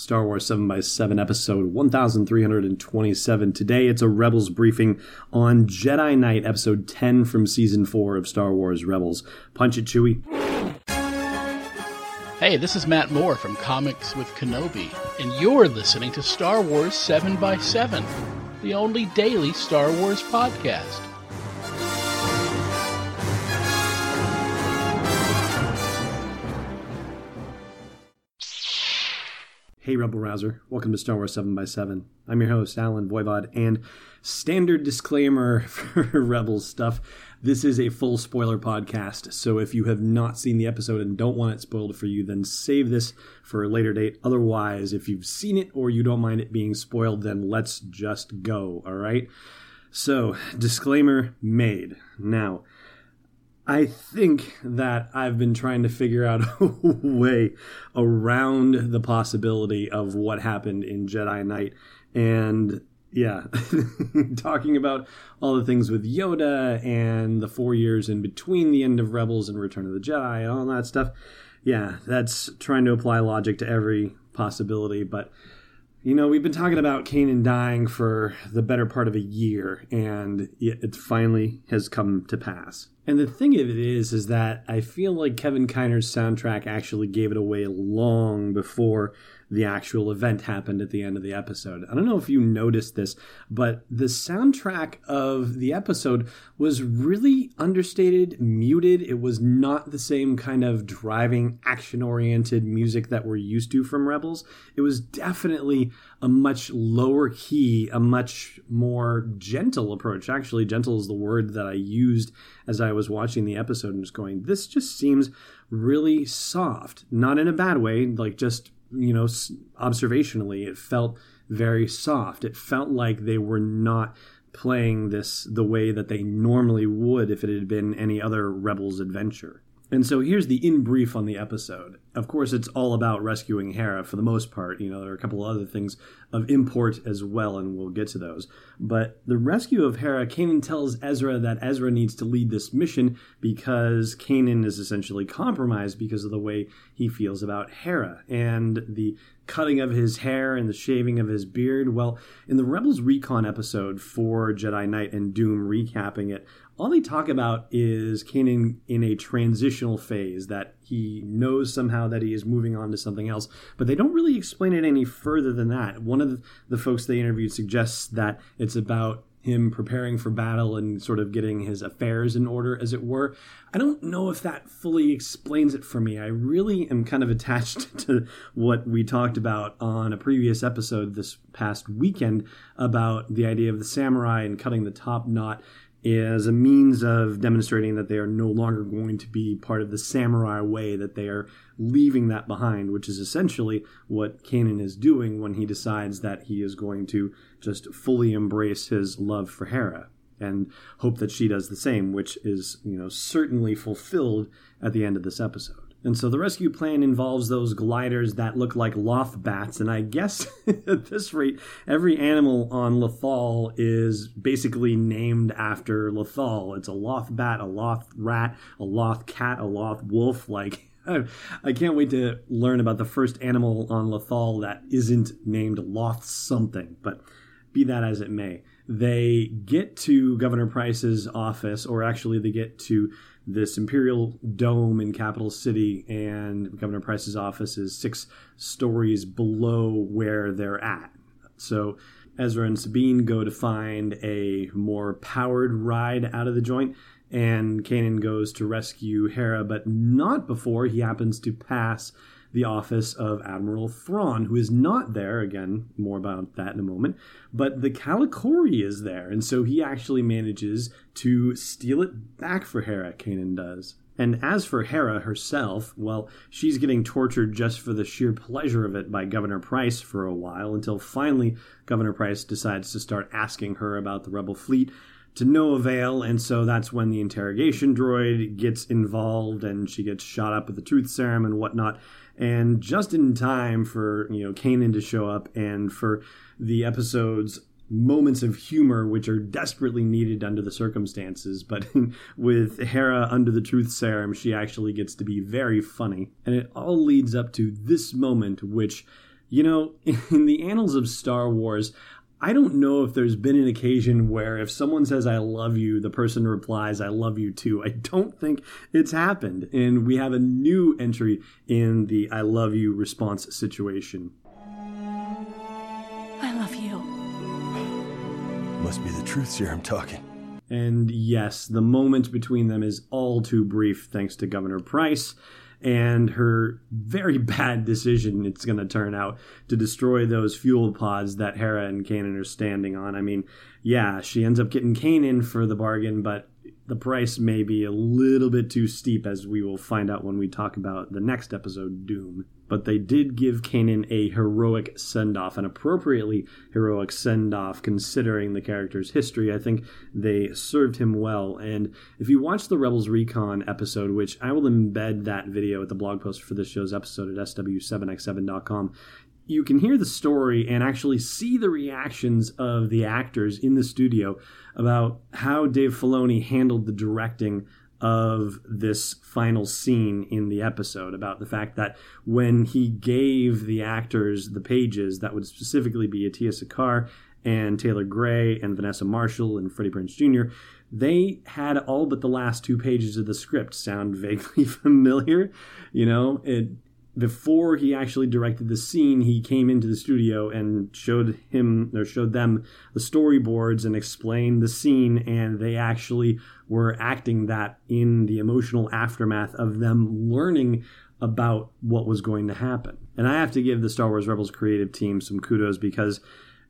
Star Wars 7x7 episode 1327. Today it's a Rebels briefing on Jedi Knight episode 10 from season 4 of Star Wars Rebels. Punch it, Chewie. Hey, this is Matt Moore from Comics with Kenobi, and you're listening to Star Wars 7x7, the only daily Star Wars podcast. Hey, Rebel Rouser. Welcome to Star Wars 7x7. I'm your host, Allen Voivod, and standard disclaimer for Rebels stuff. This is a full spoiler podcast, so if you have not seen the episode and don't want it spoiled for you, then save this for a later date. Otherwise, if you've seen it or you don't mind it being spoiled, then let's just go, all right? So, disclaimer made. Now, I think that I've been trying to figure out a way around the possibility of what happened in Jedi Knight. And yeah, talking about all the things with Yoda and the four years in between the end of Rebels and Return of the Jedi and all that stuff. Yeah, that's trying to apply logic to every possibility. But you know, we've been talking about Kanan dying for the better part of a year, and it finally has come to pass. And the thing of it is, is that I feel like Kevin Kiner's soundtrack actually gave it away long before the actual event happened at the end of the episode. I don't know if you noticed this, but the soundtrack of the episode was really understated, muted. It was not the same kind of driving, action oriented music that we're used to from Rebels. It was definitely a much lower key, a much more gentle approach. Actually, gentle is the word that I used as I was watching the episode and just going, this just seems really soft. Not in a bad way, like just you know, observationally, it felt very soft. It felt like they were not playing this the way that they normally would if it had been any other Rebels adventure. And so here's the in brief on the episode. Of course, it's all about rescuing Hera for the most part. You know, there are a couple other things of import as well, and we'll get to those. But the rescue of Hera, Kanan tells Ezra that Ezra needs to lead this mission because Kanan is essentially compromised because of the way he feels about Hera. And the cutting of his hair and the shaving of his beard. Well, in the Rebels Recon episode for Jedi Knight and Doom recapping it, all they talk about is Kanan in a transitional phase that he knows somehow that he is moving on to something else, but they don't really explain it any further than that. One of the folks they interviewed suggests that it's about him preparing for battle and sort of getting his affairs in order, as it were. I don't know if that fully explains it for me. I really am kind of attached to what we talked about on a previous episode this past weekend about the idea of the samurai and cutting the top knot as a means of demonstrating that they are no longer going to be part of the samurai way, that they are leaving that behind, which is essentially what Kanan is doing when he decides that he is going to just fully embrace his love for Hera and hope that she does the same, which is, you know, certainly fulfilled at the end of this episode. And so the rescue plan involves those gliders that look like loth bats, and I guess at this rate, every animal on Lothal is basically named after Lothal. It's a loth bat, a loth rat, a loth cat, a loth wolf. Like, I can't wait to learn about the first animal on Lothal that isn't named Loth something. But be that as it may, they get to Governor Pryce's office, or actually, they get to this imperial dome in capital city and governor Pryce's office is six stories below where they're at. So ezra and sabine go to find a more powered ride out of the joint and kanan goes to rescue hera but not before he happens to pass the office of Admiral Thrawn, who is not there. Again, more about that in a moment. But the Kalikori is there, and so he actually manages to steal it back for Hera, Kanan does. And as for Hera herself, well, she's getting tortured just for the sheer pleasure of it by Governor Pryce for a while until finally Governor Pryce decides to start asking her about the rebel fleet to no avail, and so that's when the interrogation droid gets involved and she gets shot up with the truth serum and whatnot. And just in time for, you know, Kanan to show up and for the episode's moments of humor which are desperately needed under the circumstances but with hera under the truth serum she actually gets to be very funny and it all leads up to this moment which you know in the annals of star wars I don't know if there's been an occasion where if someone says I love you, the person replies I love you too. I don't think it's happened. And we have a new entry in the I love you response situation. I love you. Must be the truth serum talking. And yes, the moment between them is all too brief thanks to Governor Pryce and her very bad decision it's going to turn out to destroy those fuel pods that Hera and Kanan are standing on. I mean, yeah, she ends up getting Kanan for the bargain, but the price may be a little bit too steep, as we will find out when we talk about the next episode, Doom. But they did give Kanan a heroic send off, an appropriately heroic send off considering the character's history. I think they served him well. And if you watch the Rebels Recon episode, which I will embed that video at the blog post for this show's episode at sw7x7.com, you can hear the story and actually see the reactions of the actors in the studio about how Dave Filoni handled the directing of this final scene in the episode about the fact that when he gave the actors the pages that would specifically be Tiya Sircar and Taylor Gray and Vanessa Marshall and Freddie Prinze Jr., they had all but the last two pages of the script sound vaguely familiar. You know, it before he actually directed the scene, he came into the studio and showed him or showed them the storyboards and explained the scene, and they actually were acting that in the emotional aftermath of them learning about what was going to happen. And I have to give the Star Wars Rebels creative team some kudos because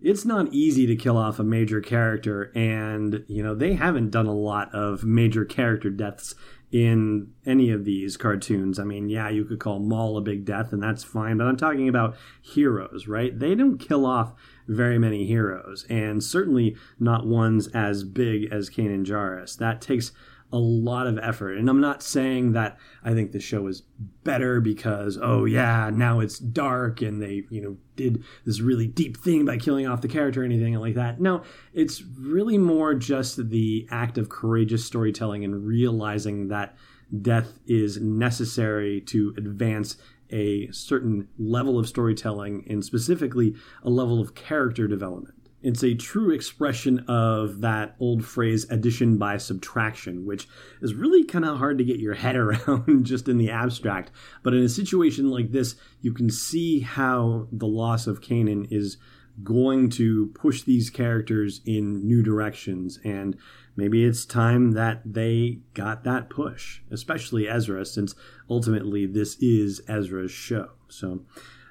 it's not easy to kill off a major character and you know they haven't done a lot of major character deaths in any of these cartoons. I mean, yeah, you could call Maul a big death, and that's fine, but I'm talking about heroes, right? They don't kill off very many heroes, and certainly not ones as big as Kanan Jarrus. That takes a lot of effort. And I'm not saying that I think the show is better because, oh yeah, now it's dark and they, you know, did this really deep thing by killing off the character or anything like that. No, it's really more just the act of courageous storytelling and realizing that death is necessary to advance a certain level of storytelling and specifically a level of character development. It's a true expression of that old phrase addition by subtraction, which is really kind of hard to get your head around just in the abstract. But in a situation like this, you can see how the loss of Kanan is going to push these characters in new directions. And maybe it's time that they got that push, especially Ezra, since ultimately this is Ezra's show. So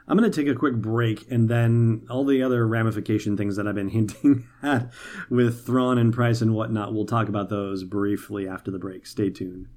I'm going to take a quick break and then all the other ramification things that I've been hinting at with Thrawn and Pryce and whatnot, we'll talk about those briefly after the break. Stay tuned.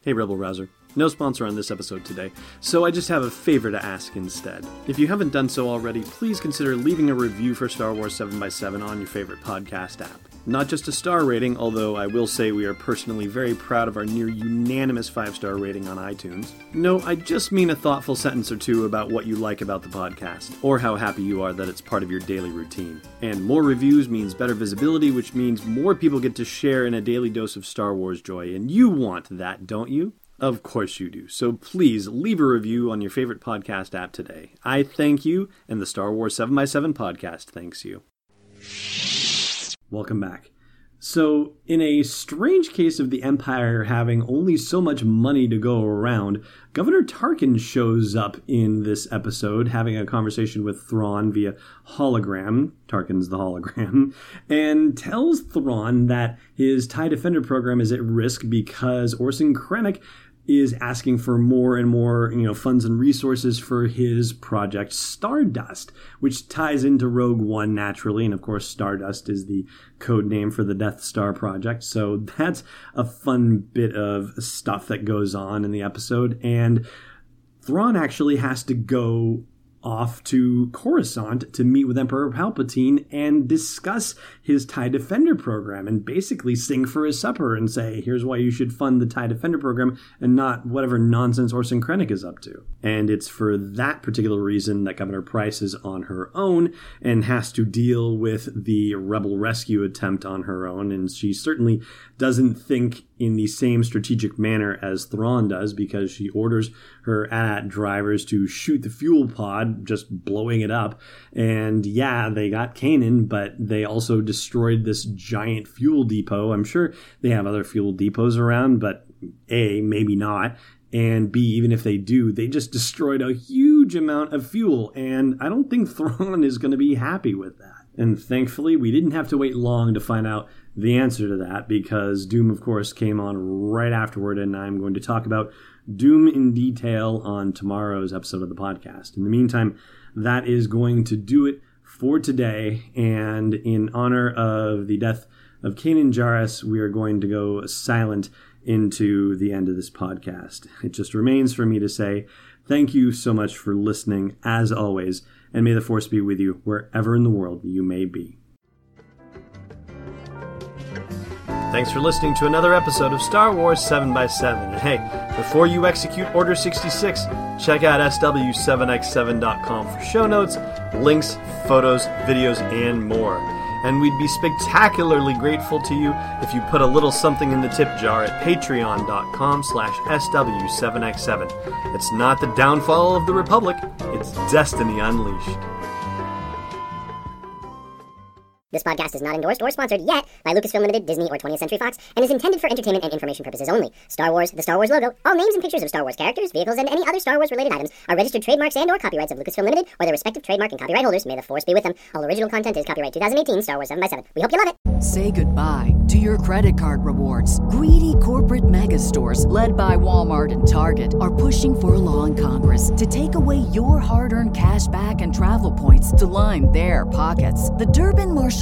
Hey, Rebel Rouser. No sponsor on this episode today, so I just have a favor to ask instead. If you haven't done so already, please consider leaving a review for Star Wars 7x7 on your favorite podcast app. Not just a star rating, although I will say we are personally very proud of our near unanimous 5 star rating on iTunes. No, I just mean a thoughtful sentence or two about what you like about the podcast, or how happy you are that it's part of your daily routine. And more reviews means better visibility, which means more people get to share in a daily dose of Star Wars joy, and you want that, don't you? Of course you do. So please leave a review on your favorite podcast app today. I thank you, and the Star Wars 7x7 podcast thanks you. Welcome back. So, in a strange case of the Empire having only so much money to go around, Governor Tarkin shows up in this episode having a conversation with Thrawn via hologram. Tarkin's the hologram. And tells Thrawn that his TIE Defender program is at risk because Orson Krennic is asking for more and more, you know, funds and resources for his project Stardust, which ties into Rogue One naturally, and of course Stardust is the code name for the Death Star project. So that's a fun bit of stuff that goes on in the episode and Thrawn actually has to go off to Coruscant to meet with Emperor Palpatine and discuss his TIE Defender program and basically sing for his supper and say, here's why you should fund the TIE Defender program and not whatever nonsense Orson Krennic is up to. And it's for that particular reason that Governor Pryce is on her own and has to deal with the rebel rescue attempt on her own. And she certainly doesn't think in the same strategic manner as Thrawn does because she orders her AT drivers to shoot the fuel pod, just blowing it up. And yeah, they got Kanan, but they also destroyed this giant fuel depot. I'm sure they have other fuel depots around, but A, maybe not. And B, even if they do, they just destroyed a huge amount of fuel. And I don't think Thrawn is going to be happy with that. And thankfully, we didn't have to wait long to find out the answer to that because Doom, of course, came on right afterward, and I'm going to talk about Doom in detail on tomorrow's episode of the podcast. In the meantime, that is going to do it for today, and in honor of the death of Kanan Jarrus, we are going to go silent into the end of this podcast. It just remains for me to say thank you so much for listening, as always, and may the Force be with you wherever in the world you may be. Thanks for listening to another episode of Star Wars 7x7. And hey, before you execute Order 66, check out SW7x7.com for show notes, links, photos, videos, and more. And we'd be spectacularly grateful to you if you put a little something in the tip jar at patreon.com slash SW7x7. It's not the downfall of the Republic, it's destiny unleashed. This podcast is not endorsed or sponsored yet by Lucasfilm Limited, Disney, or 20th Century Fox, and is intended for entertainment and information purposes only. Star Wars, the Star Wars logo, all names and pictures of Star Wars characters, vehicles, and any other Star Wars related items are registered trademarks and or copyrights of Lucasfilm Limited or their respective trademark and copyright holders. May the force be with them. All original content is copyright 2018 Star Wars 7x7. We hope you love it. Say goodbye to your credit card rewards. Greedy corporate mega stores, led by Walmart and Target, are pushing for a law in Congress to take away your hard earned cash back and travel points to line their pockets. The Durbin Marshall